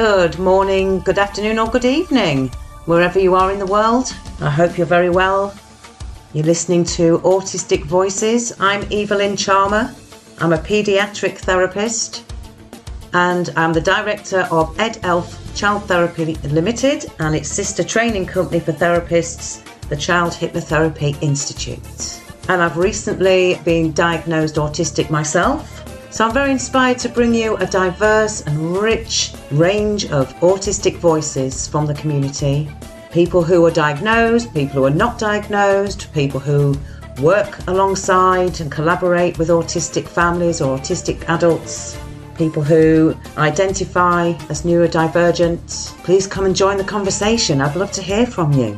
Good morning, good afternoon, or good evening, wherever you are in the world. I hope you're very well. You're listening to Autistic Voices. I'm Evelyn Charmer. I'm a paediatric therapist and I'm the director of Ed Elf Child Therapy Limited and its sister training company for therapists, the Child Hypnotherapy Institute. And I've recently been diagnosed autistic myself so I'm very inspired to bring you a diverse and rich range of autistic voices from the community. People who are diagnosed, people who are not diagnosed, people who work alongside and collaborate with autistic families or autistic adults, people who identify as neurodivergent. Please come and join the conversation. I'd love to hear from you.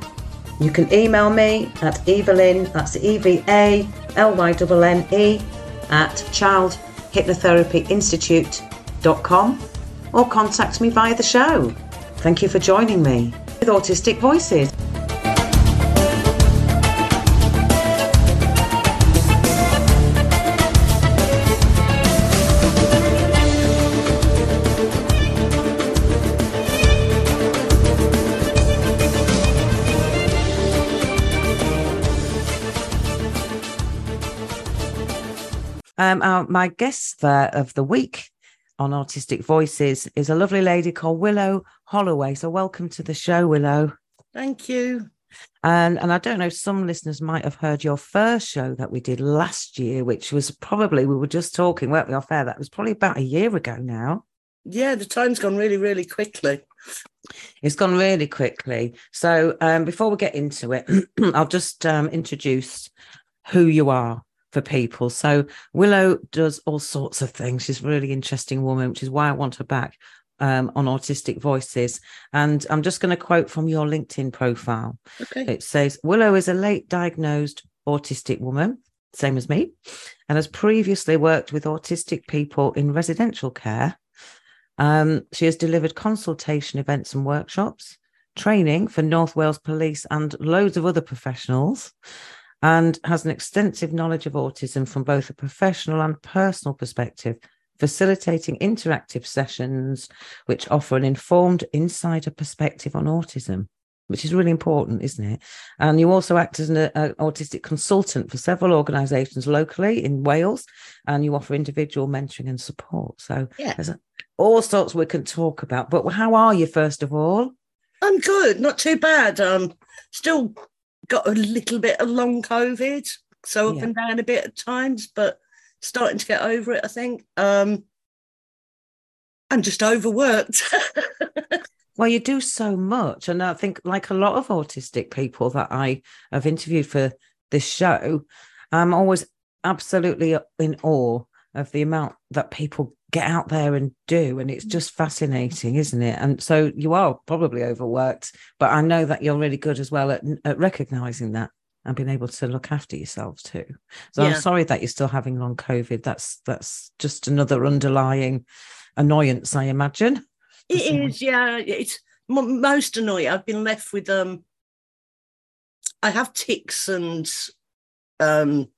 You can email me at Evelyn, that's E V A L Y N N E, at child hypnotherapyinstitute.com or contact me via the show. Thank you for joining me with Autistic Voices. Um, our, my guest there of the week on Autistic Voices is a lovely lady called Willow Holloway. So, welcome to the show, Willow. Thank you. And and I don't know, some listeners might have heard your first show that we did last year, which was probably we were just talking, weren't we, off air? That was probably about a year ago now. Yeah, the time's gone really, really quickly. It's gone really quickly. So um, before we get into it, I'll just um, introduce who you are for people. So Willow does all sorts of things. She's a really interesting woman, which is why I want her back um, on Autistic Voices. And I'm just going to quote from your LinkedIn profile. Okay. It says Willow is a late diagnosed autistic woman, same as me, and has previously worked with autistic people in residential care. Um, she has delivered consultation events and workshops, training for North Wales Police and loads of other professionals and has an extensive knowledge of autism from both a professional and personal perspective, facilitating interactive sessions which offer an informed insider perspective on autism. Which is really important, isn't it? And you also act as an a, autistic consultant for several organisations locally in Wales, and you offer individual mentoring and support. So yeah. there's all sorts we can talk about. But how are you, first of all? I'm good, not too bad. Um, still got a little bit of long COVID, so up yeah. and down a bit at times, but starting to get over it, I think. Um, I'm just overworked. well, you do so much. And I think, like a lot of autistic people that I have interviewed for this show, I'm always absolutely in awe of the amount that people get out there and do and it's just fascinating isn't it? And so you are probably overworked but i know that you're really good as well at, at recognizing that and being able to look after yourselves too. So yeah. i'm sorry that you're still having long covid. That's that's just another underlying annoyance i imagine. It is yeah. It's most annoying. I've been left with um i have tics and um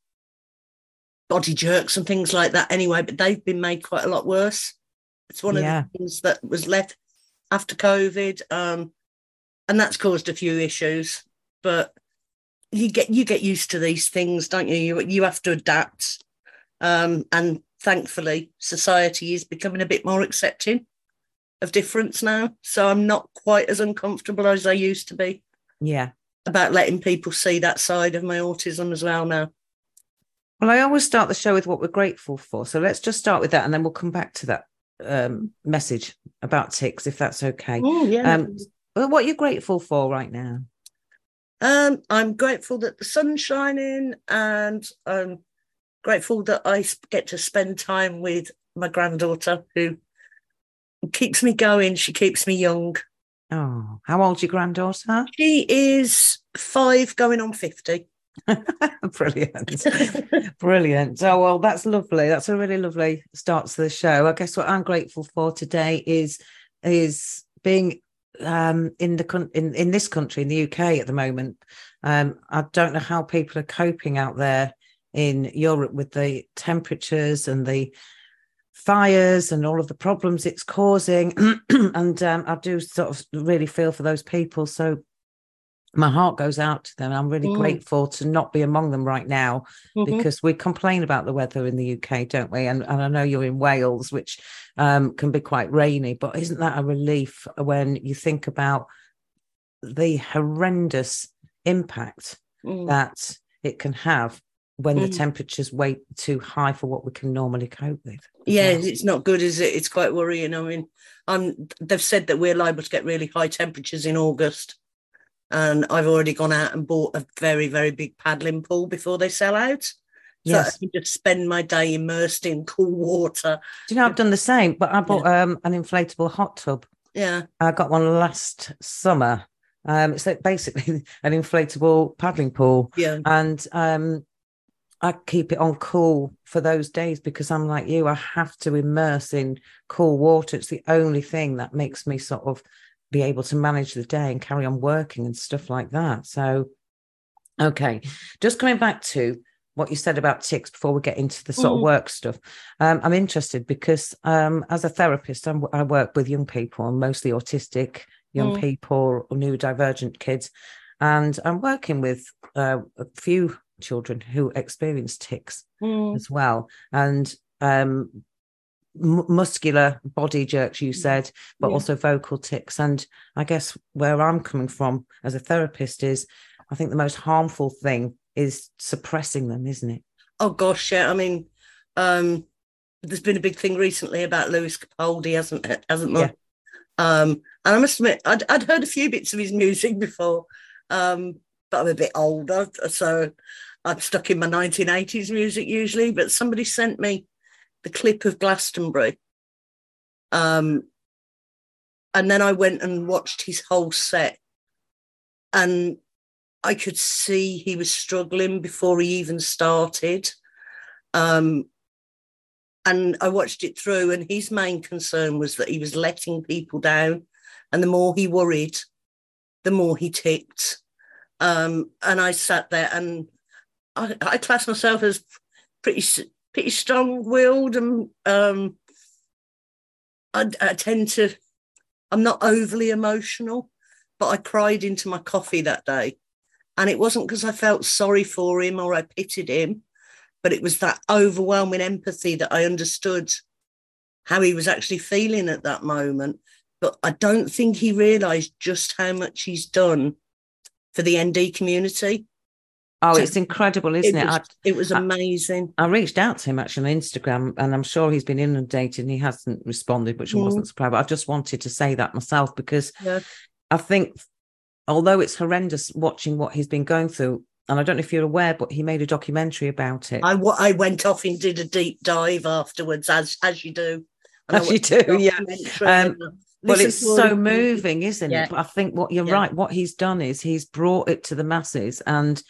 body jerks and things like that anyway, but they've been made quite a lot worse. It's one of yeah. the things that was left after COVID. Um, and that's caused a few issues. But you get you get used to these things, don't you? You you have to adapt. Um, and thankfully society is becoming a bit more accepting of difference now. So I'm not quite as uncomfortable as I used to be. Yeah. About letting people see that side of my autism as well now. Well, I always start the show with what we're grateful for. So let's just start with that and then we'll come back to that um, message about tics, if that's okay. Oh, yeah. Um, what are you grateful for right now? Um, I'm grateful that the sun's shining and I'm grateful that I get to spend time with my granddaughter who keeps me going. She keeps me young. Oh, how old's your granddaughter? She is five going on 50. Brilliant. Brilliant. Oh, well, that's lovely. That's a really lovely start to the show. I guess what I'm grateful for today is is being um, in the in, in this country, in the UK at the moment. Um, I don't know how people are coping out there in Europe with the temperatures and the fires and all of the problems it's causing. and um, I do sort of really feel for those people. So my heart goes out to them. I'm really mm. grateful to not be among them right now mm-hmm. because we complain about the weather in the UK, don't we? And, and I know you're in Wales, which um, can be quite rainy, but isn't that a relief when you think about the horrendous impact mm. that it can have when mm. the temperatures way too high for what we can normally cope with? Yeah, it's not good, is it? It's quite worrying. I mean, um, they've said that we're liable to get really high temperatures in August and I've already gone out and bought a very, very big paddling pool before they sell out. So yes. I can just spend my day immersed in cool water. Do you know I've done the same, but I bought yeah. um, an inflatable hot tub. Yeah. I got one last summer. Um, it's like basically an inflatable paddling pool. Yeah. And um, I keep it on cool for those days because I'm like you, I have to immerse in cool water. It's the only thing that makes me sort of be able to manage the day and carry on working and stuff like that. So, okay, just coming back to what you said about tics before we get into the sort mm. of work stuff. Um, I'm interested because um, as a therapist, I'm, i work with young people, mostly autistic young mm. people, neurodivergent kids, and I'm working with uh, a few children who experience tics mm. as well. And um, muscular body jerks you mm. said but yeah. also vocal tics and i guess where i'm coming from as a therapist is i think the most harmful thing is suppressing them isn't it oh gosh yeah i mean um there's been a big thing recently about lewis capaldi hasn't it? hasn't there yeah. um and i must admit I'd, I'd heard a few bits of his music before um but i'm a bit older so i'm stuck in my 1980s music usually but somebody sent me the clip of Glastonbury. Um, and then I went and watched his whole set. And I could see he was struggling before he even started. Um, and I watched it through, and his main concern was that he was letting people down. And the more he worried, the more he ticked. Um, and I sat there and I, I class myself as pretty pretty strong-willed and um, I, I tend to i'm not overly emotional but i cried into my coffee that day. And it wasn't because i felt sorry for him or i pitied him but it was that overwhelming empathy that i understood how he was actually feeling at that moment. But i don't think he realized just how much he's done for the nd community Oh, it's incredible, isn't it? Was, it? it was amazing. I, I, reached out to him actually on Instagram, and I'm sure he's been inundated and he hasn't responded, which mm. wasn't surprised. But I just wanted to say that myself because yeah. I think, although it's horrendous watching what he's been going through, and I don't know if you're aware, but he made a documentary about it. I, I went off and did a deep dive afterwards, as as you do. And as you do, yeah. Um, well, it's so moving, isn't yeah. it? But I think what you're yeah. right. What he's done is he's brought it to the masses, and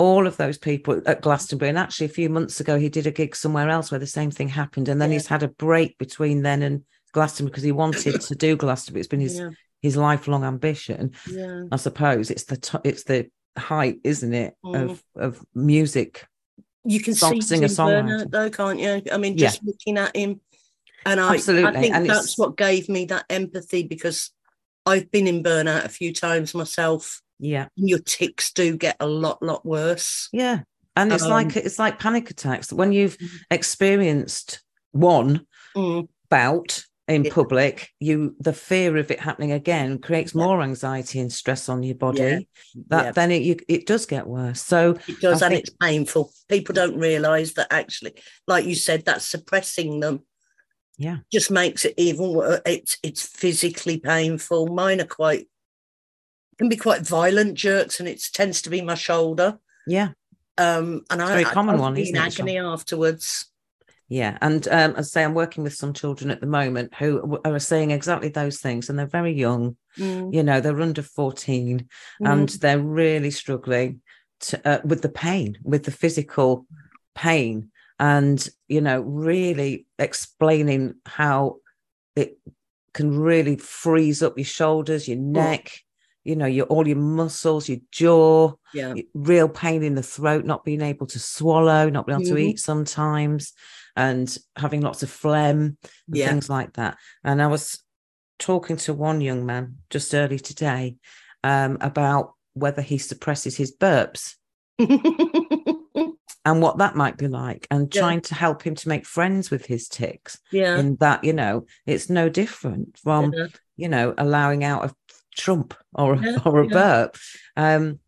all of those people at Glastonbury. And actually, a few months ago, he did a gig somewhere else where the same thing happened. And then yeah. he's had a break between then and Glastonbury because he wanted to do Glastonbury. It's been his yeah. his lifelong ambition. Yeah. I suppose it's the t- it's the height, isn't it, mm. of of music. You can see singer songwriter though, can't you? I mean, just looking at him, and I, Absolutely. I think and that's what gave me that empathy because I've been in burnout a few times myself yeah. Your tics do get a lot, lot worse. Yeah. And it's um, like it's like panic attacks. When you've mm. experienced one mm. bout in yeah. public, you the fear of it happening again creates yeah. more anxiety and stress on your body. Yeah. That then it you, it does get worse. So it does, I and think, it's painful. People don't realise that actually, like you said, that's suppressing them. Yeah, just makes it even worse. It's it's physically painful. Mine are quite can be quite violent jerks, and it tends to be my shoulder. Yeah. Um, and it's I, very common one, in agony it? afterwards. Yeah, and um, I say, I'm working with some children at the moment who are saying exactly those things, and they're very young. Mm. You know, they're under 14, mm. and they're really struggling to, uh, with the pain, with the physical pain, and you know, really explaining how it can really freeze up your shoulders, your neck, you know, your all your muscles, your jaw, Yeah. real pain in the throat, not being able to swallow, not being able to Mhm. eat sometimes, and having lots of phlegm and Yeah. things like that. And I was talking to one young man just early today um, about whether he suppresses his burps and what that might be like, and Yeah. trying to help him to make friends with his tics. yeah. In that, you know, it's no different from yeah. you know, allowing out a trump or Yeah, or a yeah. burp. Um,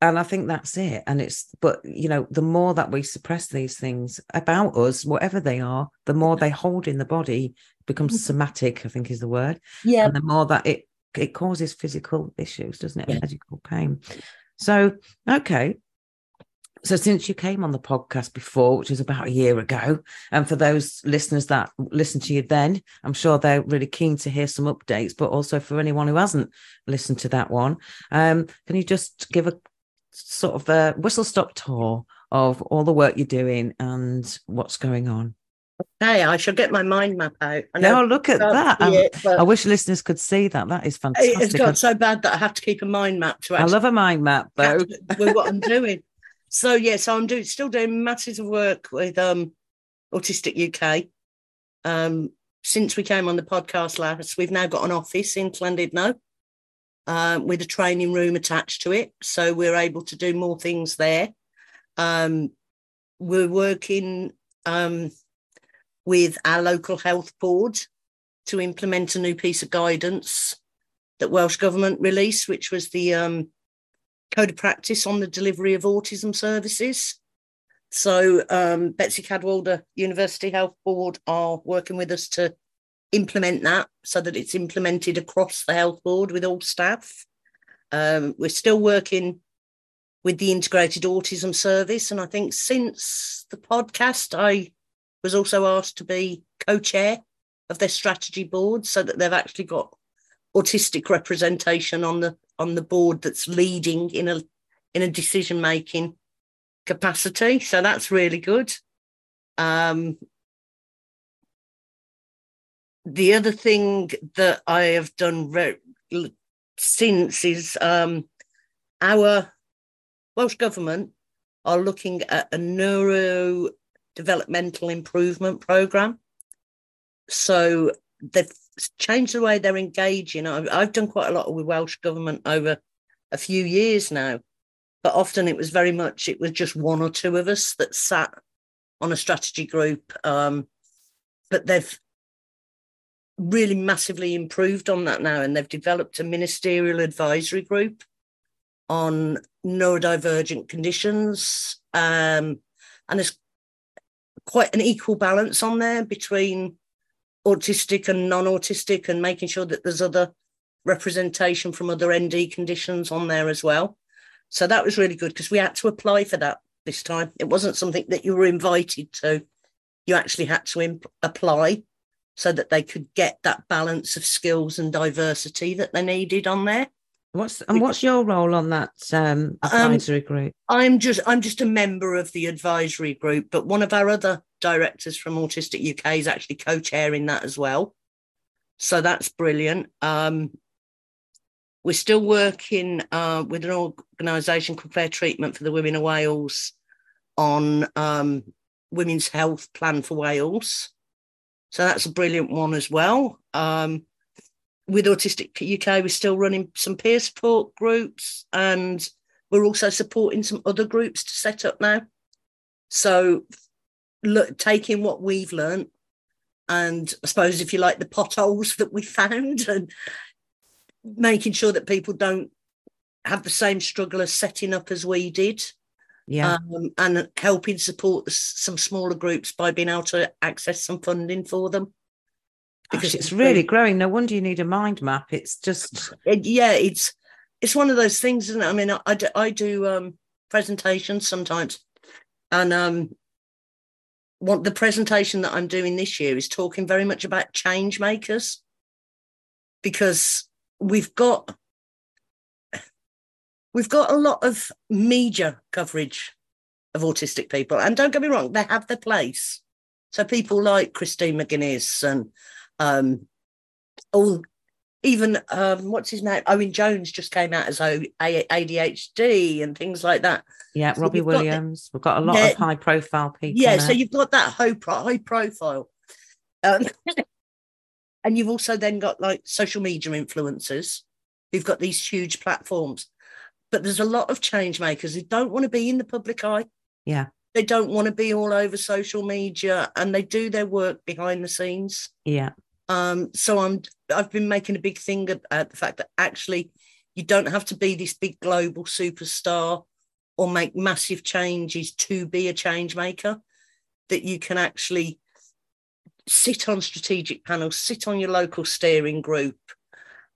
and I think that's it. And it's, but you know, the more that we suppress these things about us, whatever they are, the more they hold in the body, becomes Mhm. somatic, I think is the word. Yeah. And the more that it it causes physical issues, doesn't it? Yeah. Medical pain. So, okay. So since you came on the podcast before, which was about a year ago, and for those listeners that listened to you then, I'm sure they're really keen to hear some updates. But also for anyone who hasn't listened to that one, um, can you just give a sort of a whistle stop tour of all the work you're doing and what's going on? Okay, I shall get my mind map out. I Oh, know look at that! Um, it, I wish listeners could see that. That is fantastic. it's got so bad that I have to keep a mind map to I love a mind map, though. with what I'm doing. So yeah, so I'm doing still doing masses of work with um Autistic UK. Um since we came on the podcast last, we've now got an office in Llandudno um, with a training room attached to it. So we're able to do more things there. Um, we're working um, with our local health board to implement a new piece of guidance that Welsh Government released, which was the code of practice on the delivery of autism services. So um, Betsi Cadwaladr University Health Board are working with us to implement that so that it's implemented across the health board with all staff. Um, we're still working with the integrated autism service, and I think since the podcast, I was also asked to be co-chair of their strategy board, so that they've actually got autistic representation on the on the board that's leading in a in a decision making capacity. So that's really good. Um, the other thing that I have done re- since is um, our Welsh Government are looking at a neuro developmental improvement program. So they've changed the way they're engaging. I've, I've done quite a lot with Welsh Government over a few years now, but often it was very much, it was just one or two of us that sat on a strategy group. Um, but they've really massively improved on that now, and they've developed a ministerial advisory group on neurodivergent conditions. Um, and there's quite an equal balance on there between autistic and non-autistic and making sure that there's other representation from other ND conditions on there as well. So that was really good because we had to apply for that this time. It wasn't something that you were invited to. You actually had to imp- apply so that they could get that balance of skills and diversity that they needed on there. What's and what's your role on that um, advisory group? I'm just I'm just a member of the advisory group, but one of our other directors from Autistic UK is actually co-chairing that as well. So that's brilliant. Um, we're still working uh, with an organisation called Fair Treatment for the Women of Wales on um, women's health plan for Wales. So that's a brilliant one as well. Um, with Autistic UK, we're still running some peer support groups and we're also supporting some other groups to set up now. So, look, taking what we've learned, and I suppose if you like the potholes that we found, and making sure that people don't have the same struggle as setting up as we did, Yeah, um, and helping support some smaller groups by being able to access some funding for them. Because it's really growing. No wonder you need a mind map. It's just yeah, it's it's one of those things, isn't it? I mean, I, I do, I do um, presentations sometimes, and um, what the presentation that I'm doing this year is talking very much about change makers, because we've got we've got a lot of media coverage of autistic people, and don't get me wrong, they have their place. So people like Christine McGuinness and um, all even um, what's his name? Owen Jones just came out as o- A- ADHD and things like that. Yeah, So Robbie we've got the- Williams. We've got a lot Yeah. of high profile people. Yeah, so you've got that high, pro- high profile. Um, and you've also then got like social media influencers who've got these huge platforms. But there's a lot of change makers who don't want to be in the public eye. Yeah. They don't want to be all over social media and they do their work behind the scenes. yeah, Um, so I'm I've been making a big thing about the fact that actually you don't have to be this big global superstar or make massive changes to be a change maker. That you can actually sit on strategic panels, sit on your local steering group,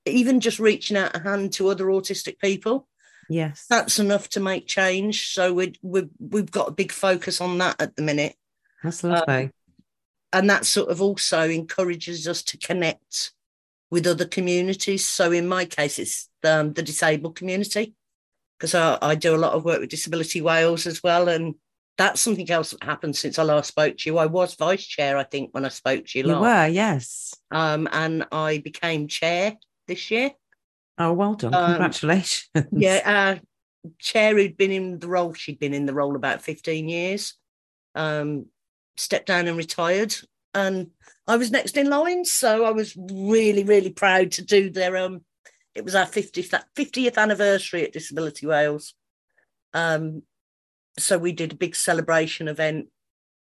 even just reaching out a hand to other autistic people. yes. That's enough to make change. So we we we've got a big focus on that at the minute That's lovely. And that sort of also encourages us to connect with other communities. So in my case, it's um, the disabled community because I, I do a lot of work with Disability Wales as well, and that's something else that happened since I last spoke to you. I was vice chair, I think, when I spoke to you, you last, were, yes. um, and I became chair this year. Oh, well done. Um, Congratulations. Yeah, uh, chair who'd been in the role, she'd been in the role about 15 years, um, stepped down and retired. And I was next in line. So I was really, really proud to do their, um, it was our 50th, 50th anniversary at Disability Wales. Um, so we did a big celebration event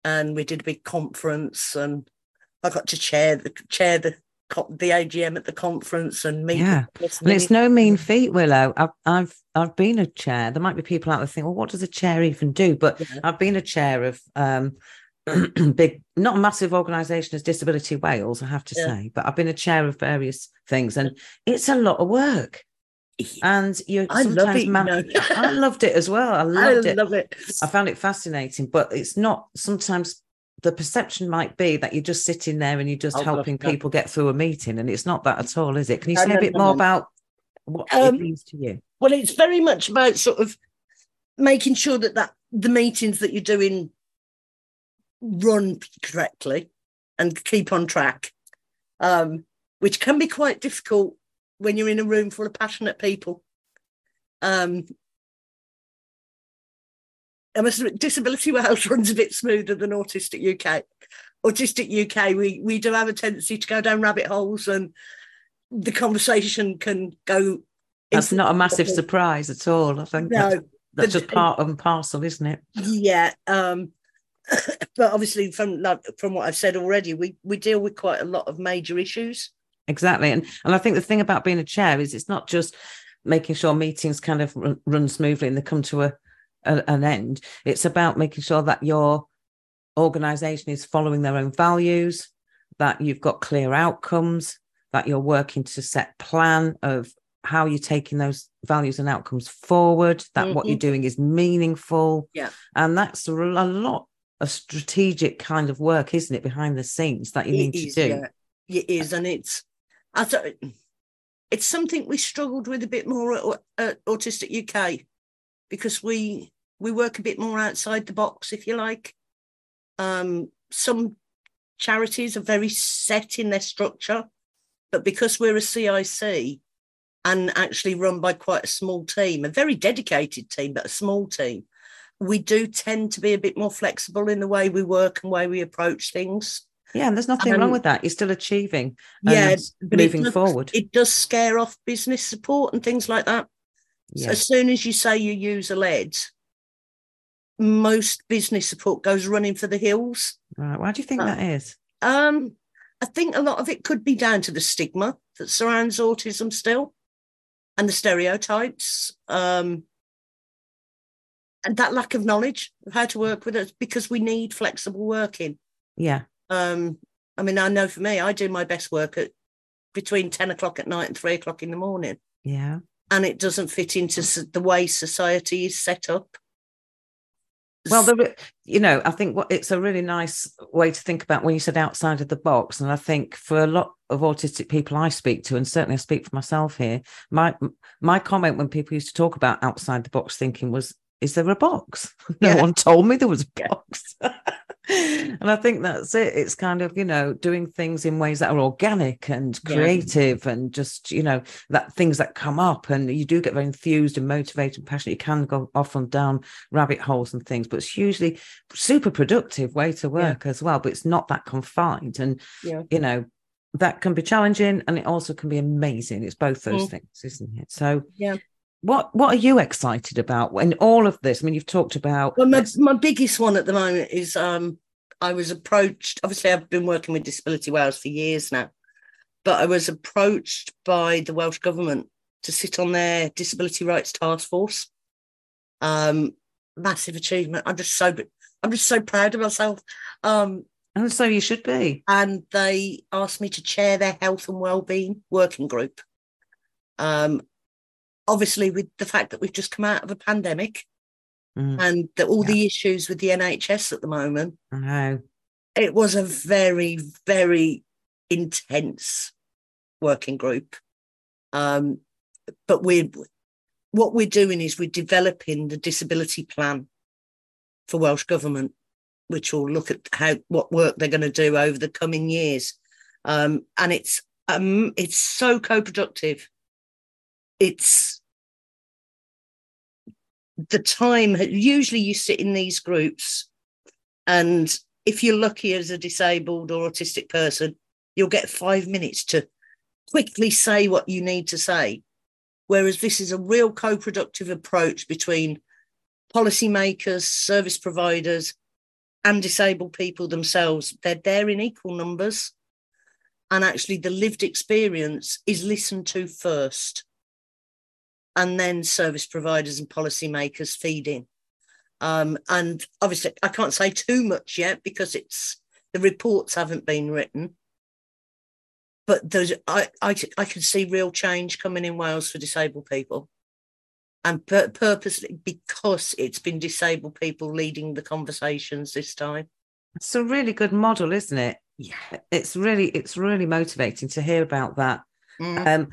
and we did a big conference and I got to chair the chair the the AGM at the conference and meet Yeah. And it's no mean feat, Willow. I've, I've I've been a chair. There might be people out there think, well, what does a chair even do? But Yeah. I've been a chair of um, big, not a massive organisation as Disability Wales, I have to Yeah. say, but I've been a chair of various things, and it's a lot of work. And you I love sometimes it. you man- know. I loved it as well. I I loved it. love it. I found it fascinating, but it's not sometimes the perception might be that you're just sitting there and you're just Oh, helping no. people get through a meeting, and it's not that at all, is it? Can you say a bit more about what Um, it means to you? Well, it's very much about sort of making sure that, that the meetings that you're doing run correctly and keep on track, um, which can be quite difficult when you're in a room full of passionate people. Um, I must admit, Disability Wales runs a bit smoother than Autistic UK. Autistic UK, we we do have a tendency to go down rabbit holes, and the conversation can go. That's not a massive surprise at all. I think No, that's, that's just part and parcel, isn't it? yeah um but obviously from like from what i've said already we we deal with quite a lot of major issues Exactly. And and I think the thing about being a chair is it's not just making sure meetings kind of run, run smoothly and they come to a, a an end. It's about making sure that your organization is following their own values, that you've got clear outcomes, that you're working to set plan of how you're taking those values and outcomes forward, that what you're Mhm. doing is meaningful. Yeah. And that's a lot of strategic kind of work, isn't it, behind the scenes that you It need is, to do. yeah. it is and it's i thought it's something we struggled with a bit more at, at autistic uk because we we work a bit more outside the box if you like um some charities are very set in their structure but because we're a cic and actually run by quite a small team a very dedicated team but a small team we do tend to be a bit more flexible in the way we work and way we approach things Yeah, and there's nothing wrong Um, with that. You're still achieving yeah and but it moving does- forward. it does scare off business support and things like that. So yeah. as soon as you say you use a lead, most business support goes running for the hills. Right. Why do you think uh, that is? Um, I think a lot of it could be down to the stigma that surrounds autism still and the stereotypes. Um, and that lack of knowledge of how to work with it because we need flexible working. Yeah. Um, I mean, I know for me, I do my best work at between 10 o'clock at night and three o'clock in the morning. Yeah. and it doesn't fit into the way society is set up. Well, the, you know, I think what it's a really nice way to think about when you said outside of the box. And I think for a lot of autistic people I speak to, and certainly I speak for myself here, my my comment when people used to talk about outside the box thinking was, is there a box? No Yeah. one told me there was a box. and I think that's it. It's kind of, you know, doing things in ways that are organic and creative yeah. and just, you know, that things that come up and you do get very enthused and motivated and passionate. You can go off and down rabbit holes and things, but it's usually super productive way to work yeah. as well. But it's not that confined. And, you know, that can be challenging and it also can be amazing. It's both those mm. things, isn't it? So, yeah what what are you excited about when all of this? I mean, you've talked about. Well, my, my biggest one at the moment is um, I was approached. Obviously, I've been working with Disability Wales for years now, but I was approached by the Welsh government to sit on their disability rights task force. Um, massive achievement. I'm just so I'm just so proud of myself. Um, and so you should be. And they asked me to chair their health and well-being working group. Um, obviously with the fact that we've just come out of a pandemic mm. and that all yeah. the issues with the NHS at the moment. I know. It was a very, very intense working group. Um, but we're what we're doing is we're developing the disability plan for Welsh Government, which will look at how what work they're going to do over the coming years. Um, and it's um, it's so co-productive. It's the time usually you sit in these groups and if you're lucky as a disabled or autistic person you'll get five minutes to quickly say what you need to say. Whereas this is a real co-productive approach between policymakers service providers and disabled people themselves. They're there in equal numbers. And actually the lived experience is listened to first and then service providers and policymakers feed in. Um, and obviously, I can't say too much yet because it's the reports haven't been written. But there's, I, I, I can see real change coming in Wales for disabled people. And pur- purposely because it's been disabled people leading the conversations this time. It's a really good model, isn't it? Yeah. It's really, it's really motivating to hear about that. Mm. Um,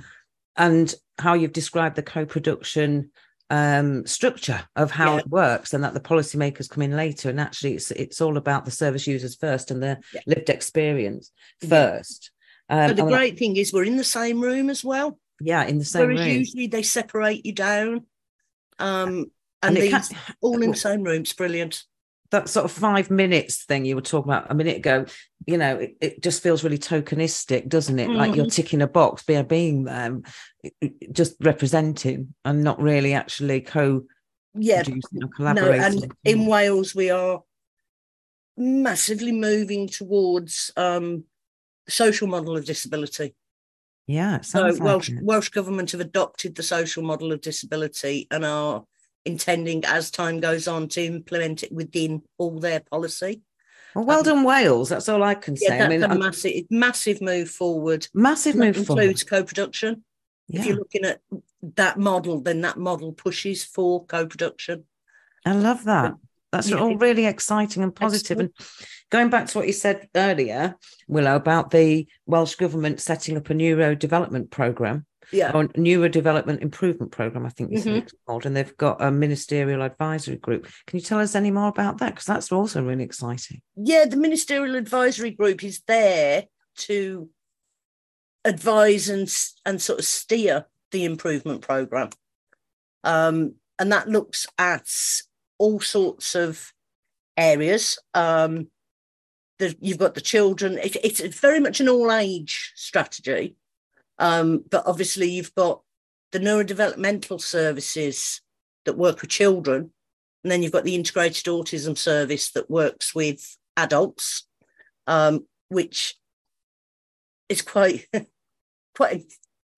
and how you've described the co-production um, structure of how yeah. it works and that the policymakers come in later and actually it's it's all about the service users first and the yeah. lived experience first um, but the great thing is we're in the same room as well yeah in the same whereas room. usually they separate you down um, and, and these all in the same room it's brilliant that sort of five minutes thing you were talking about a minute ago, you know, it, it just feels really tokenistic, doesn't it? Mm-hmm. Like you're mm-hmm. ticking a box by being there, just representing and not really actually co yeah collaborating. No, and in Wales we are massively moving towards um social model of disability. Yeah, so Welsh Welsh government have adopted the social model of disability and are intending as time goes on to implement it within all their policy. Well, well um, done, Wales. That's all I can say. Yeah, I mean, a massive, massive move forward. Massive move includes forward. Includes co-production. Yeah. If you're looking at that model, then that model pushes for co-production. I love that. That's yeah. all really exciting and positive. Excellent. And going back to what you said earlier, Willow, about the Welsh government setting up a neuro development program yeah. or neurodevelopment improvement program, I think mm-hmm. it's called, and they've got a ministerial advisory group. Can you tell us any more about that? Because that's also really exciting. Yeah, the ministerial advisory group is there to advise and and sort of steer the improvement program, um, and that looks at all sorts of areas. Um, the, you've got the children. It, it's very much an all age strategy. Um, but obviously, you've got the neurodevelopmental services that work with children, and then you've got the integrated autism service that works with adults, um, which is quite quite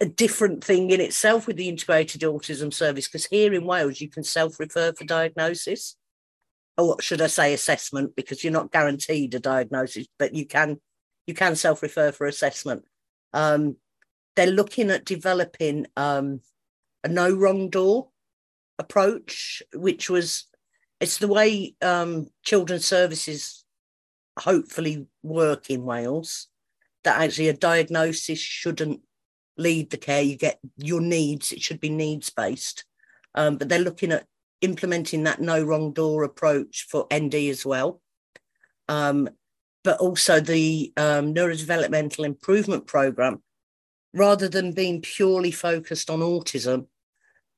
a, a, different thing in itself with the integrated autism service. Because here in Wales, you can self-refer for diagnosis, or what should I say, assessment, because you're not guaranteed a diagnosis, but you can you can self-refer for assessment. Um, they're looking at developing um, a no wrong door approach, which was it's the way um, children's services hopefully work in Wales. That actually a diagnosis shouldn't lead the care. You get your needs; it should be needs based. Um, but they're looking at implementing that no wrong door approach for ND as well. um, but also the um, neurodevelopmental improvement program, rather than being purely focused on autism,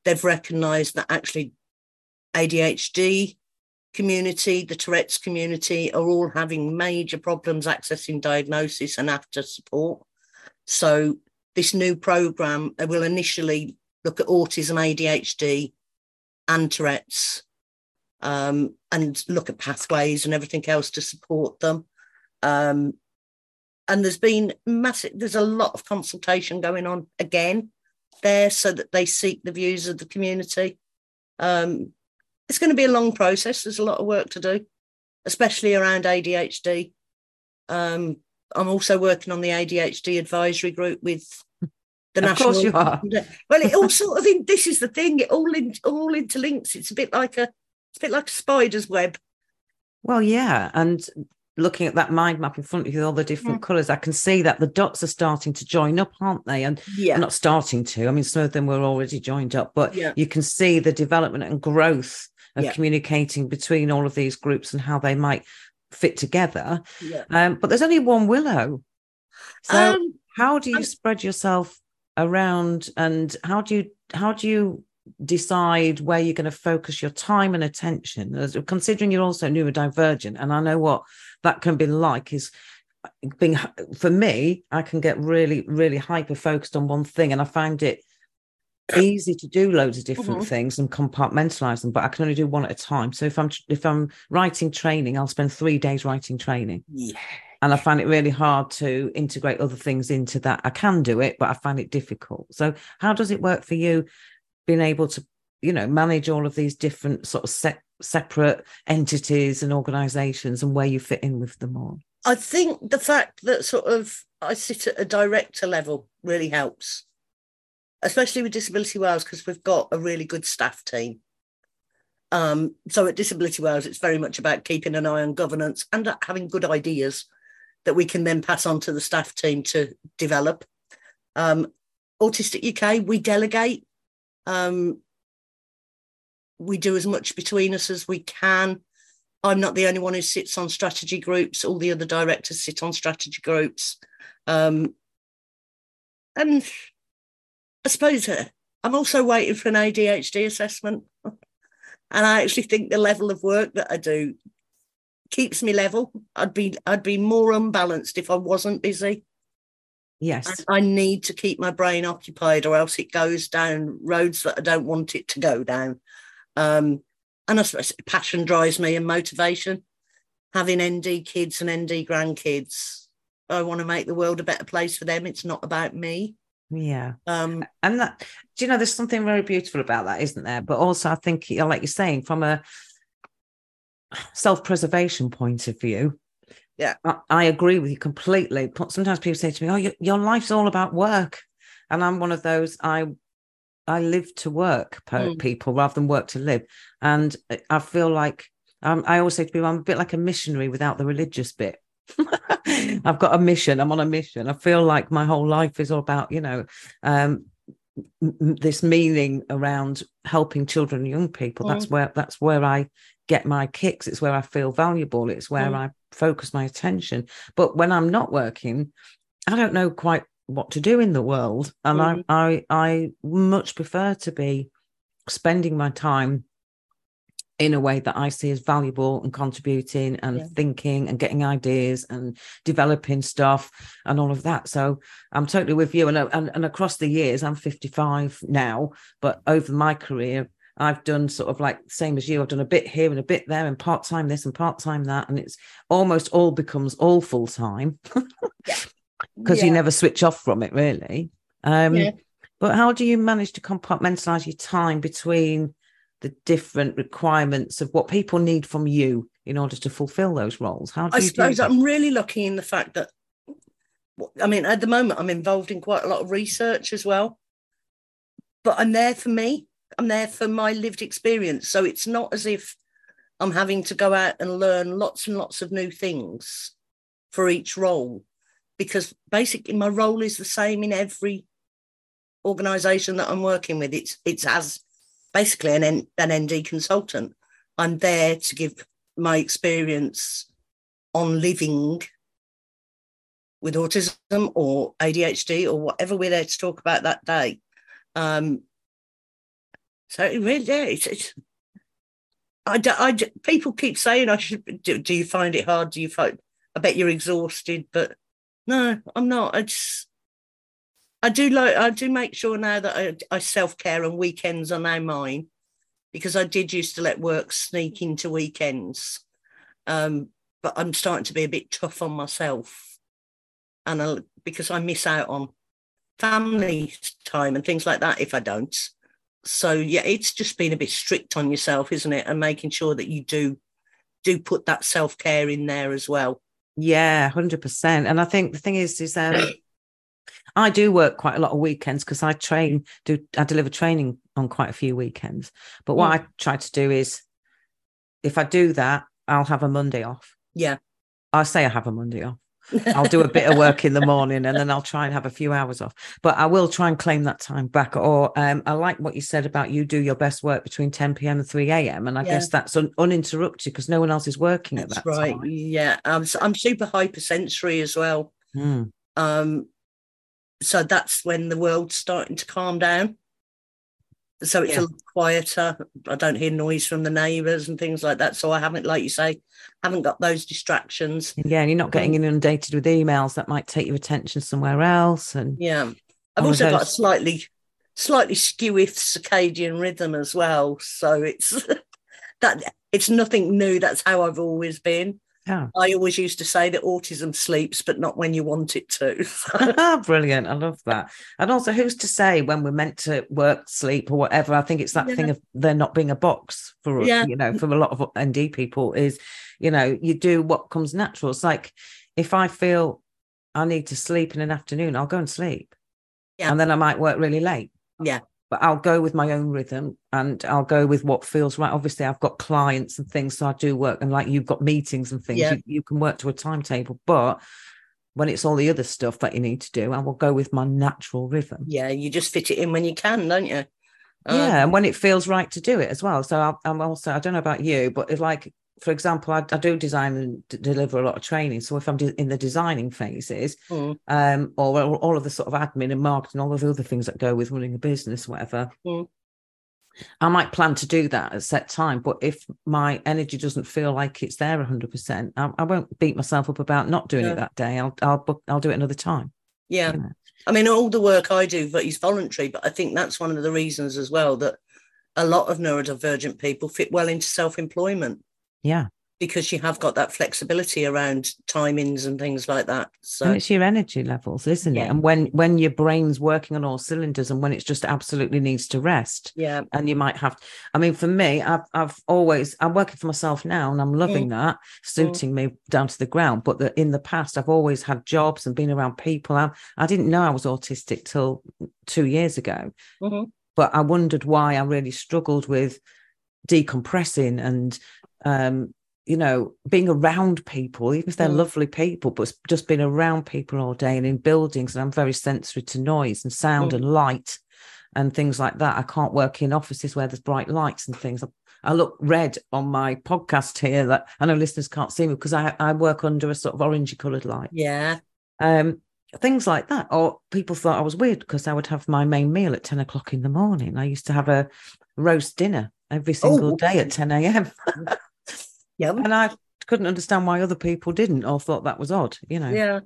they've recognized that actually ADHD community, the Tourette's community are all having major problems accessing diagnosis and after support. So this new program will initially look at autism, ADHD, and Tourette's, um, and look at pathways and everything else to support them. Um, and there's been massive, there's a lot of consultation going on again there so that they seek the views of the community. Um, it's going to be a long process. There's a lot of work to do, especially around ADHD. Um, I'm also working on the ADHD advisory group with the of national. course you are. Well, it all sort of in, this is the thing. It all in, all interlinks. It's a bit like a it's a bit like a spider's web. Well, yeah, and looking at that mind map in front of you with all the different Mm. colours, I can see that the dots are starting to join up, aren't they? And Yeah, not starting to. I mean, some of them were already joined up, but Yeah. you can see the development and growth of Yeah. communicating between all of these groups and how they might fit together. yeah. Um, but there's only one willow. So um, how do you I'm- spread yourself around and how do you how do you decide where you're going to focus your time and attention considering you're also neurodivergent and i know what that can be like is being for me i can get really really hyper focused on one thing and i find it easy to do loads of different Mhm. things and compartmentalize them but i can only do one at a time so if i'm if i'm writing training i'll spend three days writing training yeah. and I find it really hard to integrate other things into that. I can do it, but I find it difficult. So, how does it work for you, being able to, you know, manage all of these different sort of se- separate entities and organisations, and where you fit in with them all? I think the fact that sort of I sit at a director level really helps, especially with Disability Wales, because we've got a really good staff team. Um, so at Disability Wales, it's very much about keeping an eye on governance and having good ideas that we can then pass on to the staff team to develop. Um, Autistic UK, we delegate. Um, we do as much between us as we can. I'm not the only one who sits on strategy groups. All the other directors sit on strategy groups. Um, and I suppose uh, I'm also waiting for an ADHD assessment. and I actually think the level of work that I do keeps me level. I'd be I'd be more unbalanced if I wasn't busy. Yes, And I need to keep my brain occupied, or else it goes down roads that I don't want it to go down. Um, and I suppose passion drives me and motivation. Having ND kids and ND grandkids, I want to make the world a better place for them. It's not about me. yeah. Um, And that, do you know, there's something very beautiful about that, isn't there? But also, I think, like you're saying, from a self preservation point of view, Yeah. I, I agree with you completely. But Sometimes people say to me, "Oh, your, your life's all about work," and I'm one of those. I I live to work per Mm. people rather than work to live, and I feel like um, I always say to people, I'm a bit like a missionary without the religious bit. I've got a mission. I'm on a mission. I feel like my whole life is all about, you know, um, m- this meaning around helping children and young people. That's where that's where I get my kicks. It's where I feel valuable. It's where Mm. I focus my attention. But when I'm not working, I don't know quite what to do in the world, and Mhm. I I I much prefer to be spending my time in a way that I see as valuable and contributing and Yeah. thinking and getting ideas and developing stuff and all of that. So I'm totally with you. And, uh, and, and across the years, I'm 55 now, but over my career, I've done sort of like same as you. I've done a bit here and a bit there and part time this and part time that. And it's almost all becomes all full time because you never switch off from it really. Um, Yeah. But how do you manage to compartmentalize your time between the different requirements of what people need from you in order to fulfill those roles? How do i suppose do i'm really lucky in the fact that, I mean, at the moment, I'm involved in quite a lot of research as well. But I'm there for me, I'm there for my lived experience. So it's not as if I'm having to go out and learn lots and lots of new things for each role, because basically my role is the same in every organization that I'm working with. It's it's as basically an, N, an ND consultant. I'm there to give my experience on living with autism or ADHD or whatever we're there to talk about that day. Um, so it really, yeah, it's, it's I, I, people keep saying I should. Do, do you find it hard? Do you find? I bet you're exhausted, but no, I'm not. I just, I do like, I do make sure now that I, I self care and weekends are now mine, because I did used to let work sneak into weekends, um, but I'm starting to be a bit tough on myself, and I, because I miss out on family time and things like that if I don't. So yeah it's just being a bit strict on yourself isn't it? And making sure that you do do put that self-care in there as well yeah 100% and i think the thing is is um i do work quite a lot of weekends because i train do i deliver training on quite a few weekends. But what mm. i try to do is if i do that i'll have a monday off. Yeah. I say i have a monday off I'll do a bit of work in the morning and then I'll try and have a few hours off. But I will try and claim that time back. Or um, I like what you said about you do your best work between 10 p.m. and 3 a.m. And I yeah. guess that's un- uninterrupted because no one else is working that's at that time. Right. time. Yeah. I'm, I'm super hypersensory as well. Mm. Um, so that's when the world's starting to calm down so it's yeah. a lot quieter. I don't hear noise from the neighbours and things like that. So I haven't, like you say, haven't got those distractions. Yeah, and you're not getting um, inundated with emails that might take your attention somewhere else. And yeah, I've also those... got a slightly, slightly skewy circadian rhythm as well. So it's that it's nothing new. That's how I've always been. Yeah. I always used to say that autism sleeps, but not when you want it to. Brilliant. I love that. And also, who's to say when we're meant to work, sleep, or whatever? I think it's that yeah. thing of there not being a box for, yeah. you know, for a lot of ND people is, you know, you do what comes natural. It's like if I feel I need to sleep in an afternoon, I'll go and sleep. Yeah. And then I might work really late. Yeah but I'll go with my own rhythm and I'll go with what feels right. Obviously, I've got clients and things, so I do work, and like you've got meetings and things, yeah. you, you, can work to a timetable. But when it's all the other stuff that you need to do, I will go with my natural rhythm. Yeah, you just fit it in when you can, don't you? yeah, um, and when it feels right to do it as well. So I, I'm also, I don't know about you, but it's like for example, I, I do design and d- deliver a lot of training. So if I'm de- in the designing phases, mm. um, or, or, all of the sort of admin and marketing, all of the other things that go with running a business, whatever, mm. I might plan to do that at set time. But if my energy doesn't feel like it's there 100%, I, I won't beat myself up about not doing yeah. it that day. I'll I'll book, I'll do it another time. Yeah. I mean, all the work I do is voluntary, but I think that's one of the reasons as well that a lot of neurodivergent people fit well into self-employment yeah. Because you have got that flexibility around timings and things like that. So and it's your energy levels, isn't yeah. it? And when when your brain's working on all cylinders and when it just absolutely needs to rest. Yeah. And you might have I mean, for me, I've I've always I'm working for myself now and I'm loving mm. that, suiting mm. me down to the ground. But the, in the past, I've always had jobs and been around people. I, I didn't know I was autistic till two years ago. Mm-hmm. But I wondered why I really struggled with decompressing and um, you know, being around people, even if they're mm. lovely people, but just being around people all day and in buildings. And I'm very sensitive to noise and sound mm. and light and things like that. I can't work in offices where there's bright lights and things. I look red on my podcast here that I know listeners can't see me because I, I work under a sort of orangey coloured light. Yeah. Um, things like that. Or people thought I was weird because I would have my main meal at 10 o'clock in the morning. I used to have a roast dinner every single oh. day at 10 a.m. Yeah. And I couldn't understand why other people didn't or thought that was odd, you know. Yeah.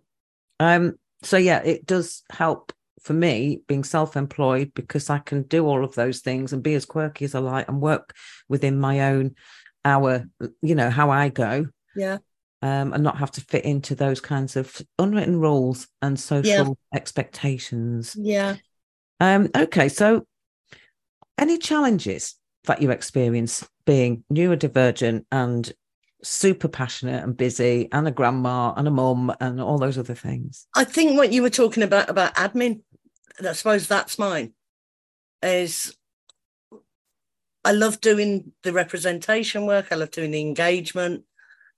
Um, so yeah, it does help for me being self-employed because I can do all of those things and be as quirky as I like and work within my own hour, you know, how I go. Yeah. Um, and not have to fit into those kinds of unwritten rules and social yeah. expectations. Yeah. Um, okay, so any challenges that you experience being neurodivergent and super passionate and busy and a grandma and a mum and all those other things. I think what you were talking about about admin, I suppose that's mine, is I love doing the representation work. I love doing the engagement,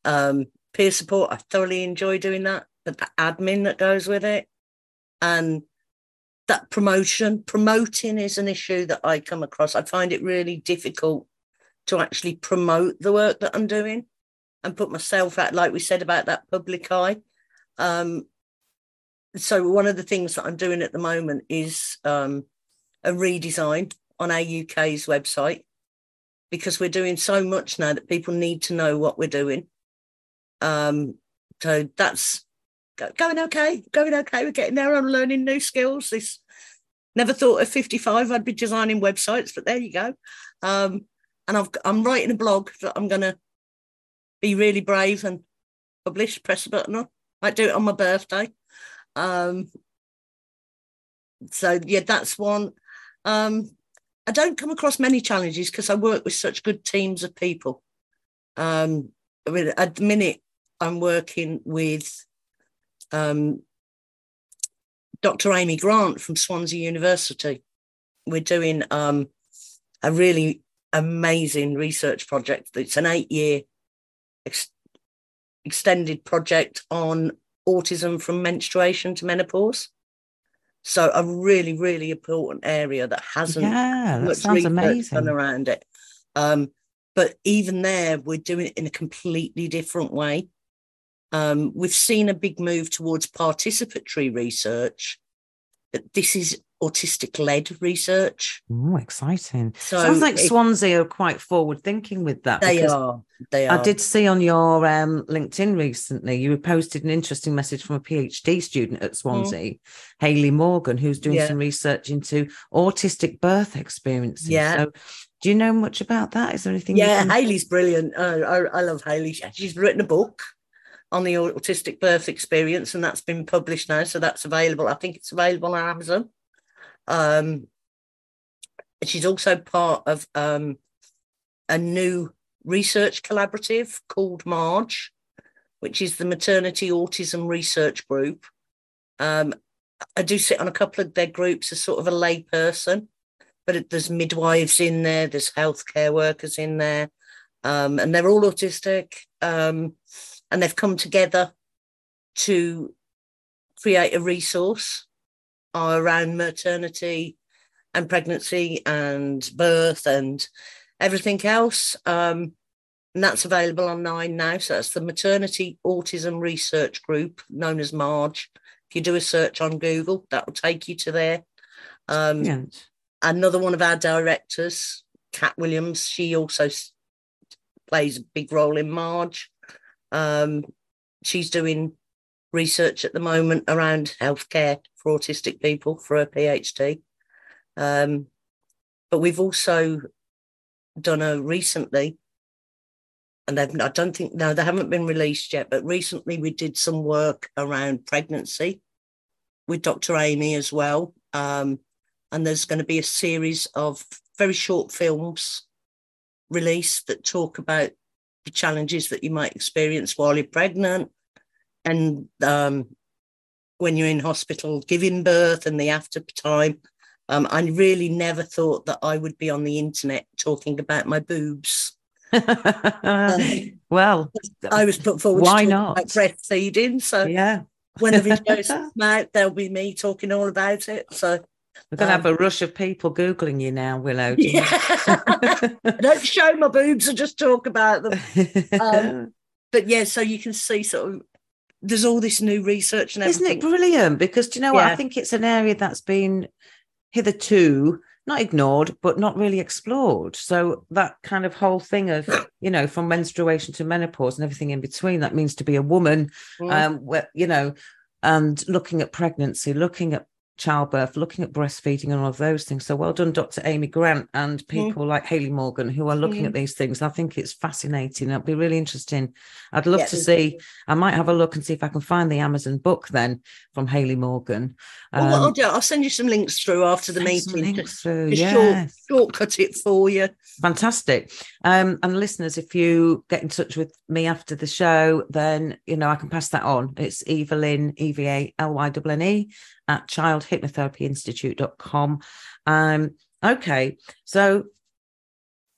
um, peer support. I thoroughly enjoy doing that, but the admin that goes with it. And that promotion, promoting is an issue that I come across. I find it really difficult to actually promote the work that I'm doing and put myself out, like we said about that public eye. Um, so one of the things that I'm doing at the moment is um, a redesign on AUK's website because we're doing so much now that people need to know what we're doing. Um, so that's going okay, going okay. We're getting there. I'm learning new skills. This never thought at 55 I'd be designing websites, but there you go. Um, and I've, I'm writing a blog that I'm going to be really brave and publish, press a button on. Might do it on my birthday. Um, so yeah, that's one. Um, I don't come across many challenges because I work with such good teams of people. Um, I mean, at the minute, I'm working with um, Dr. Amy Grant from Swansea University. We're doing um, a really amazing research project. It's an eight year ex- extended project on autism from menstruation to menopause. So a really, really important area that hasn't yeah, that sounds amazing done around it. Um, but even there, we're doing it in a completely different way. Um, we've seen a big move towards participatory research, this is autistic led research. Oh, exciting. So Sounds like it, Swansea are quite forward thinking with that. They are. They are. I did see on your um, LinkedIn recently, you posted an interesting message from a PhD student at Swansea, mm. Hayley Morgan, who's doing yeah. some research into autistic birth experiences. Yeah. So, do you know much about that? Is there anything? Yeah, can... Hayley's brilliant. I, I love Hayley. She's written a book on the autistic birth experience, and that's been published now. So that's available. I think it's available on Amazon. Um, she's also part of um, a new research collaborative called Marge, which is the Maternity Autism Research Group. Um, I do sit on a couple of their groups as sort of a layperson, but there's midwives in there, there's healthcare workers in there, um, and they're all autistic, um, and they've come together to create a resource around maternity and pregnancy and birth and everything else. Um, and that's available online now. So that's the Maternity Autism Research Group, known as MARGE. If you do a search on Google, that will take you to there. Um, yes. Another one of our directors, Kat Williams, she also plays a big role in Marge. Um, she's doing research at the moment around healthcare for autistic people for a PhD. Um, but we've also done a recently, and they've, I don't think, no, they haven't been released yet, but recently we did some work around pregnancy with Dr. Amy as well. Um, and there's going to be a series of very short films released that talk about challenges that you might experience while you're pregnant and um, when you're in hospital giving birth and the after time. Um, I really never thought that I would be on the internet talking about my boobs. um, well, I was put forward. Why not? breastfeeding. So yeah, when the videos come out, there'll be me talking all about it. So we're going to um, have a rush of people googling you now, Willow. Yeah. don't show my boobs; I just talk about them. Um, but yeah, so you can see sort of there's all this new research and everything. Isn't it brilliant? Because do you know yeah. what? I think it's an area that's been hitherto not ignored, but not really explored. So that kind of whole thing of, you know, from menstruation to menopause and everything in between, that means to be a woman, mm. um, where, you know, and looking at pregnancy, looking at childbirth, looking at breastfeeding and all of those things. So well done, Dr. Amy Grant and people mm. like Haley Morgan who are looking mm. at these things. I think it's fascinating. It'll be really interesting. I'd love yeah, to see. I might have a look and see if I can find the Amazon book then from Haley Morgan. Um, well, I'll do, I'll send you some links through after the meeting. Links through, yes. short, shortcut it for you. Fantastic. Um, and listeners, if you get in touch with me after the show, then you know I can pass that on. It's Evelyn, E V A L Y N E at childhypnotherapyinstitute.com. Um, okay, so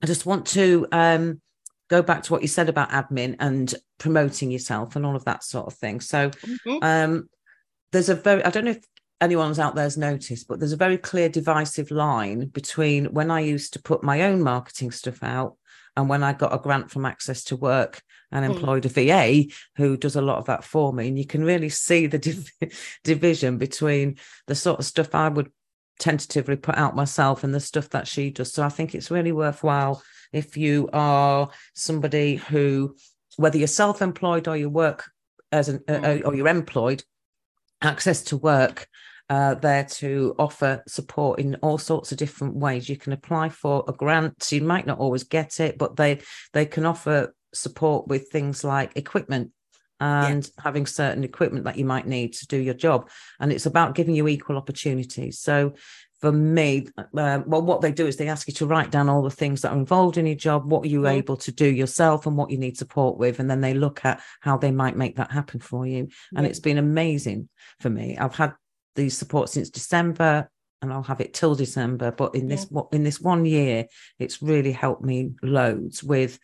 I just want to um, go back to what you said about admin and promoting yourself and all of that sort of thing. So mm-hmm. um, there's a very, I don't know if anyone's out there's noticed, but there's a very clear divisive line between when I used to put my own marketing stuff out And when I got a grant from Access to Work and Mm. employed a VA who does a lot of that for me, and you can really see the div- division between the sort of stuff I would tentatively put out myself and the stuff that she does. So I think it's really worthwhile if you are somebody who, whether you're self-employed or you work as an uh, Mm. or you're employed, access to work uh, there to offer support in all sorts of different ways. You can apply for a grant. You might not always get it, but they they can offer support with things like equipment and having certain equipment that you might need to do your job. And it's about giving you equal opportunities. So for me, uh, well, what they do is they ask you to write down all the things that are involved in your job, what you're Mhm. able to do yourself, and what you need support with, and then they look at how they might make that happen for you. And Yeah. it's been amazing for me. I've had the support since December, and I'll have it till December. But in this what in this one year, it's really helped me loads with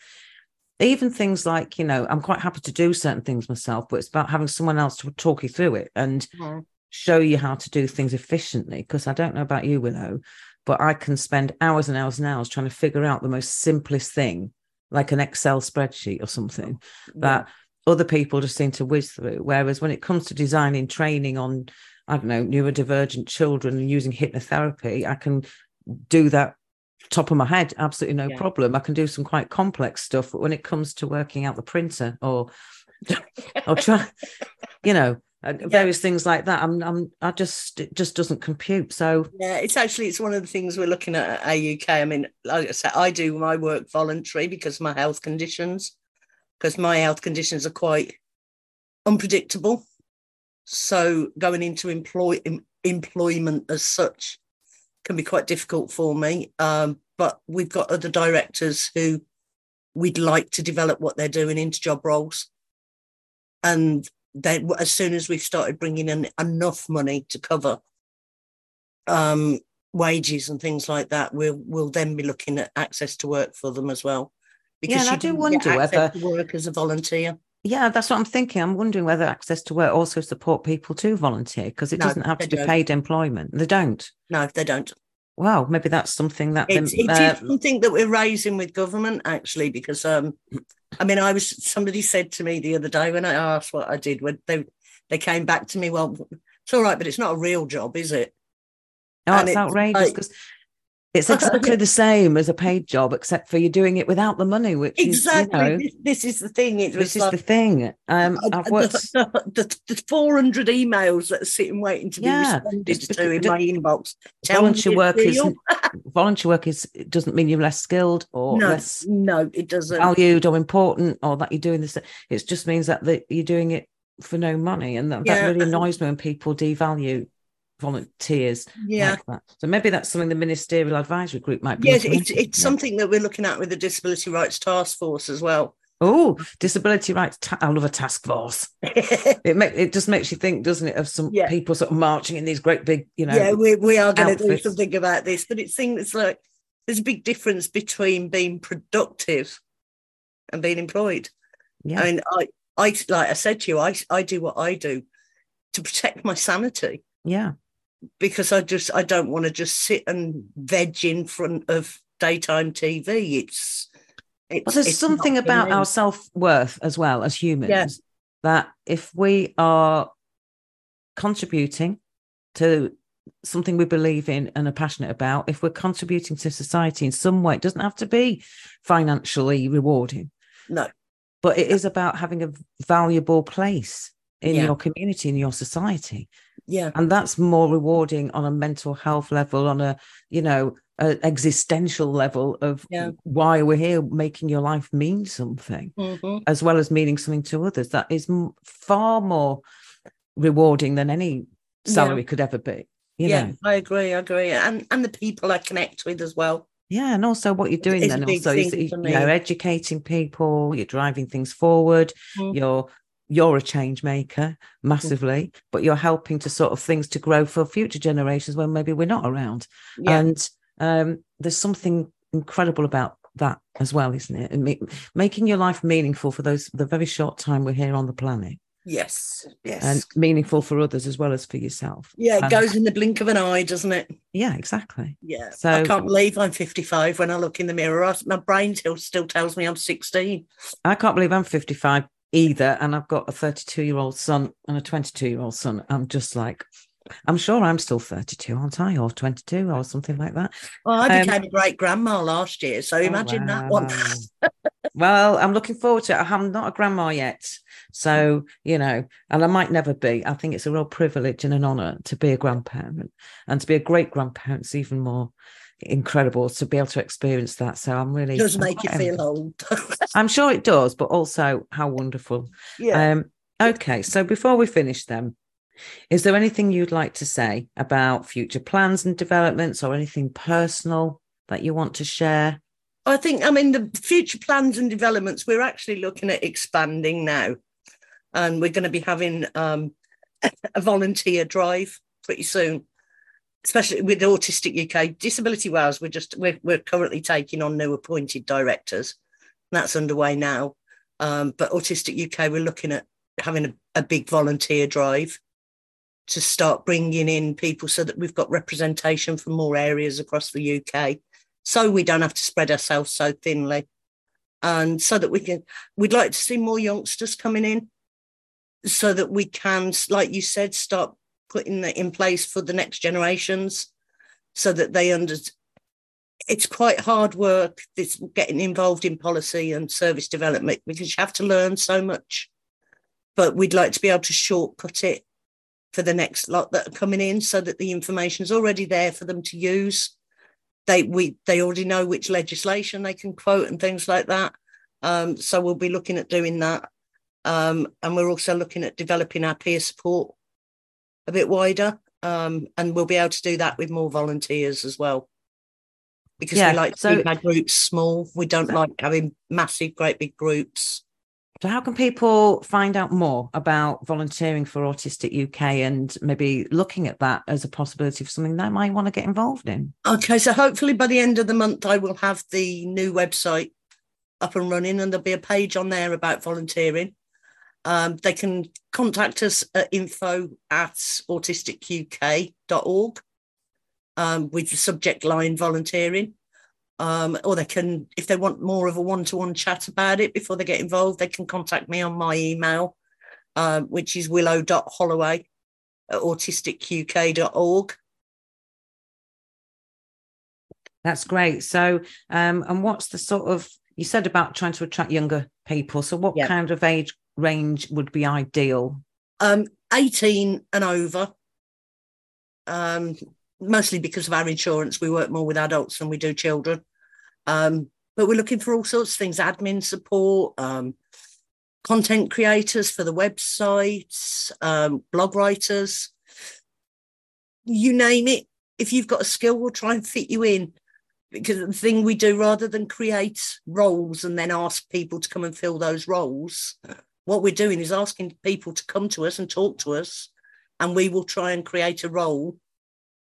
even things like you know I'm quite happy to do certain things myself, but it's about having someone else to talk you through it and Mhm. show you how to do things efficiently. Because I don't know about you, Willow, but I can spend hours and hours and hours trying to figure out the most simplest thing, like an Excel spreadsheet or something that other people just seem to whiz through. Whereas when it comes to designing training on, I don't know, neurodivergent children and using hypnotherapy, I can do that top of my head, absolutely no Yeah. problem. I can do some quite complex stuff, but when it comes to working out the printer or or try, you know, various things like that, I'm, I'm, I just, it just doesn't compute. So Yeah, it's actually it's one of the things we're looking at at AUK. I mean, like I said, I do my work voluntary because of my health conditions, because my health conditions are quite unpredictable. So going into employ em- employment as such can be quite difficult for me. Um, but we've got other directors who we'd like to develop what they're doing into job roles, and then as soon as we've started bringing in enough money to cover um, wages and things like that, we'll we'll then be looking at access to work for them as well. Yeah, and I do wonder whether- to work as a volunteer. Yeah, that's what I'm thinking. I'm wondering whether access to work also support people to volunteer because it No, doesn't have to be don't. paid employment. They don't. No, they don't. Wow, maybe that's something that It's, them, it uh, something that we're raising with government actually, because um, I mean, I was somebody said to me the other day when I asked what I did, when they they came back to me, well, it's all right, but it's not a real job, is it? Oh, And it's it's outrageous like- because it's exactly the same as a paid job, except for you're doing it without the money, which Exactly. is, you know, this, this is the thing. It this is like, the thing. Um, I've worked. the, the, the 400 emails that are sitting waiting to be Yeah, responded it's to in my inbox. Volunteer work is volunteer work is doesn't mean you're less skilled or no, less no, it doesn't. valued or important or that you're doing this. It just means that the, you're doing it for no money, and that, Yeah, that really annoys me when people devalue volunteers yeah. like that. So maybe that's something the ministerial advisory group might be. Yes, it's, it's Yeah. something that we're looking at with the Disability Rights Task Force as well. Oh, disability rights. Ta- I love a task force. It make, it just makes you think, doesn't it, of some Yeah. people sort of marching in these great big, you know. yeah, we, we are going to do something about this, but it's things like there's a big difference between being productive and being employed. yeah. I mean, I, I like I said to you, I, I do what I do to protect my sanity yeah. Because I just I don't want to just sit and veg in front of daytime TV. It's it's But there's it's something about our self worth as well as humans Yeah. that if we are contributing to something we believe in and are passionate about, if we're contributing to society in some way, it doesn't have to be financially rewarding, no, but it is about having a valuable place in Yeah. your community, in your society. yeah, And that's more rewarding on a mental health level, on a, you know, a existential level of Yeah. why we're here, making your life mean something mhm, as well as meaning something to others that is m- far more rewarding than any salary could ever be you yeah. know I agree, I agree, and and the people I connect with as well. yeah and also what you're doing It's then also is you- you're educating people you're driving things forward Mm. you're you're a change maker massively but you're helping to sort of things to grow for future generations when maybe we're not around Yeah, and um, there's something incredible about that as well isn't it and ma- making your life meaningful for those the very short time we're here on the planet Yes, yes. and meaningful for others as well as for yourself. yeah, it And- goes in the blink of an eye, doesn't it? Yeah, exactly. Yeah. So- I can't believe I'm 55 when I look in the mirror. I- My brain still, still tells me I'm 16. I can't believe I'm 55 either. And I've got a 32 year old son and a 22 year old son. I'm just like, I'm sure I'm still 32, aren't I? Or 22 or something like that. Well, I Um, became a great grandma last year, so imagine that one. well, I'm looking forward to it. I'm not a grandma yet. So, you know, and I might never be. I think it's a real privilege and an honor to be a grandparent and to be a great grandparent is even more incredible to be able to experience that. So I'm really It does I'm make you feel old. I'm sure it does, but also how wonderful. yeah. Um, okay, so before we finish them, is there anything you'd like to say about future plans and developments or anything personal that you want to share? I think, I mean, the future plans and developments, we're actually looking at expanding now. And we're going to be having um, a volunteer drive pretty soon, especially with Autistic UK. Disability Wales, we're just, we're, we're currently taking on new appointed directors. That's underway now. Um, but Autistic UK, we're looking at having a, a big volunteer drive to start bringing in people so that we've got representation from more areas across the UK so we don't have to spread ourselves so thinly and so that we can we'd like to see more youngsters coming in so that we can like you said start putting that in place for the next generations so that they under it's quite hard work this getting involved in policy and service development because you have to learn so much. But we'd like to be able to shortcut it for the next lot that are coming in so that the information is already there for them to use. They we they already know which legislation they can quote and things like that. Um, so we'll be looking at doing that, um, and we're also looking at developing our peer support a bit wider, um, and we'll be able to do that with more volunteers as well. Because Yeah, we like to so- keep our groups small. We don't like having massive, great big groups. So, how can people find out more about volunteering for Autistic UK and maybe looking at that as a possibility for something they might want to get involved in? Okay, so hopefully by the end of the month, I will have the new website up and running, and there'll be a page on there about volunteering. Um, they can contact us at info at autisticuk.org um, with the subject line volunteering. Um, or they can, if they want more of a one to one chat about it before they get involved, they can contact me on my email, um, which is willow.holloway at autisticuk.org. That's great. So, um, and what's the sort of you said about trying to attract younger people? So, what Yeah. kind of age range would be ideal? um, 18 and over. Um, mostly because of our insurance, we work more with adults than we do children. Um, but we're looking for all sorts of things admin support, um, content creators for the websites, um, blog writers, you name it. If you've got a skill, we'll try and fit you in. Because the thing we do rather than create roles and then ask people to come and fill those roles, what we're doing is asking people to come to us and talk to us, and we will try and create a role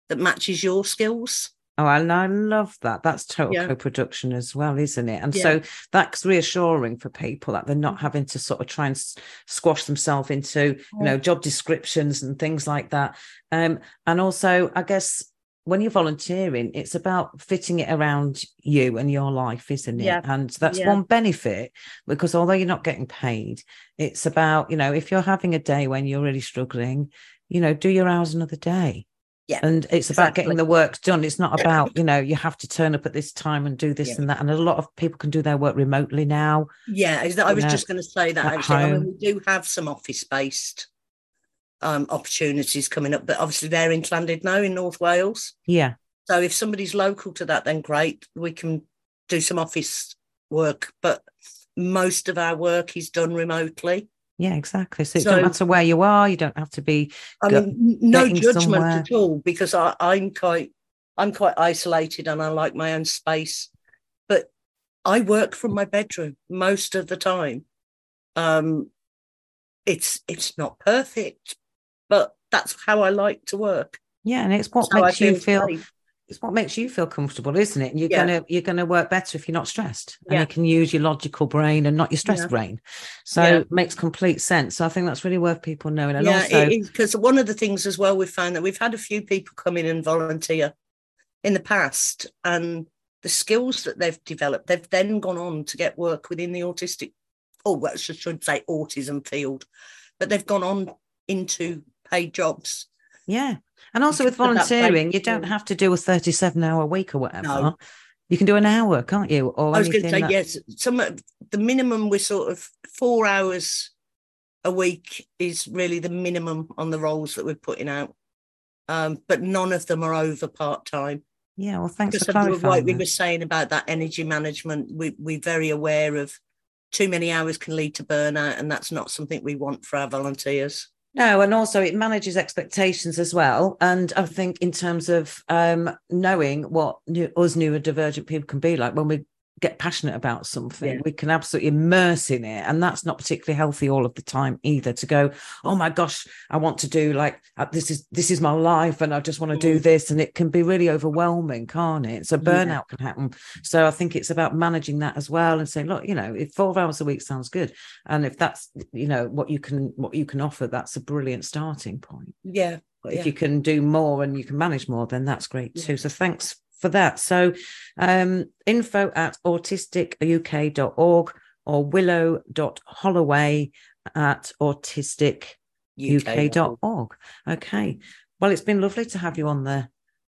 that matches your skills. Oh, and I love that. That's total Yeah. co-production as well, isn't it? And Yeah. so that's reassuring for people that they're not having to sort of try and squash themselves into, you know, job descriptions and things like that. Um, and also, I guess when you're volunteering, it's about fitting it around you and your life, isn't it? Yeah. And that's Yeah. one benefit because although you're not getting paid, it's about, you know, if you're having a day when you're really struggling, you know, do your hours another day. Yeah, And it's about getting the work done. It's not about, you know, you have to turn up at this time and do this Yeah. and that. And a lot of people can do their work remotely now. Yeah, I was Yeah. just going to say that At actually. I mean, home. we do have some office based um, opportunities coming up, but obviously they're in now in North Wales. Yeah. So if somebody's local to that, then great. We can do some office work, but most of our work is done remotely. Yeah, exactly. So it So- don't matter where you are, you don't have to be I Go- mean, no judgment somewhere. at all because I, I'm quite I'm quite isolated and I like my own space. But I work from my bedroom most of the time. Um, it's it's not perfect, but that's how I like to work. yeah, and it's what makes you feel safe. it's what makes you feel comfortable, isn't it? And you're Yeah. gonna you're gonna work better if you're not stressed, and you can use your logical brain and not your stress Yeah. brain. So Yeah. it makes complete sense. So I think that's really worth people knowing. And yeah, also, because one of the things as well we've found that we've had a few people come in and volunteer in the past, and the skills that they've developed, they've then gone on to get work within the autistic, oh, well, I should say autism field, but they've gone on into paid jobs. yeah, and also with Because of that volunteering, you don't have to do a 37 hour week or whatever. No. You can do an hour, can't you? Or I was going to say that- yes. Some of- the minimum we're sort of four hours a week is really the minimum on the roles that we're putting out. Um, but none of them are over part time. Yeah, well, thanks Because for clarifying. like we were saying about that energy management, we, we're very aware of too many hours can lead to burnout, and that's not something we want for our volunteers. No, and also it manages expectations as well. And I think in terms of um, knowing what new, us neurodivergent people can be like when we get passionate about something, Yeah. we can absolutely immerse in it, and that's not particularly healthy all of the time either. To go, oh my gosh, I want to do like uh, this is this is my life, and I just want to do Mm. this, and it can be really overwhelming, can't it? So Yeah. burnout can happen. So I think it's about managing that as well, and saying, look, you know, if four hours a week sounds good, and if that's you know what you can what you can offer, that's a brilliant starting point. Yeah. But Yeah. if you can do more and you can manage more, then that's great Yeah. too. So thanks for that. So um, info at autisticuk.org or willow.holloway at autisticuk.org. Okay. Well, it's been lovely to have you on the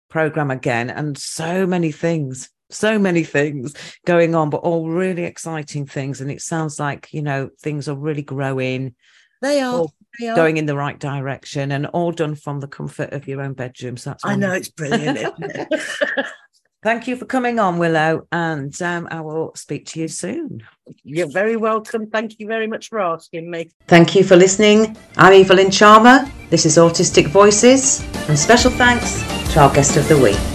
program again and so many things. So many things going on, but all really exciting things. And it sounds like, you know, things are really growing They are. Well, They are. Going in the right direction and all done from the comfort of your own bedroom. So that's I know it's brilliant. Isn't it? Thank you for coming on, Willow, and um, I will speak to you soon. You're very welcome. Thank you very much for asking me. Thank you for listening. I'm Evelyn Charmer. This is Autistic Voices, and special thanks to our guest of the week.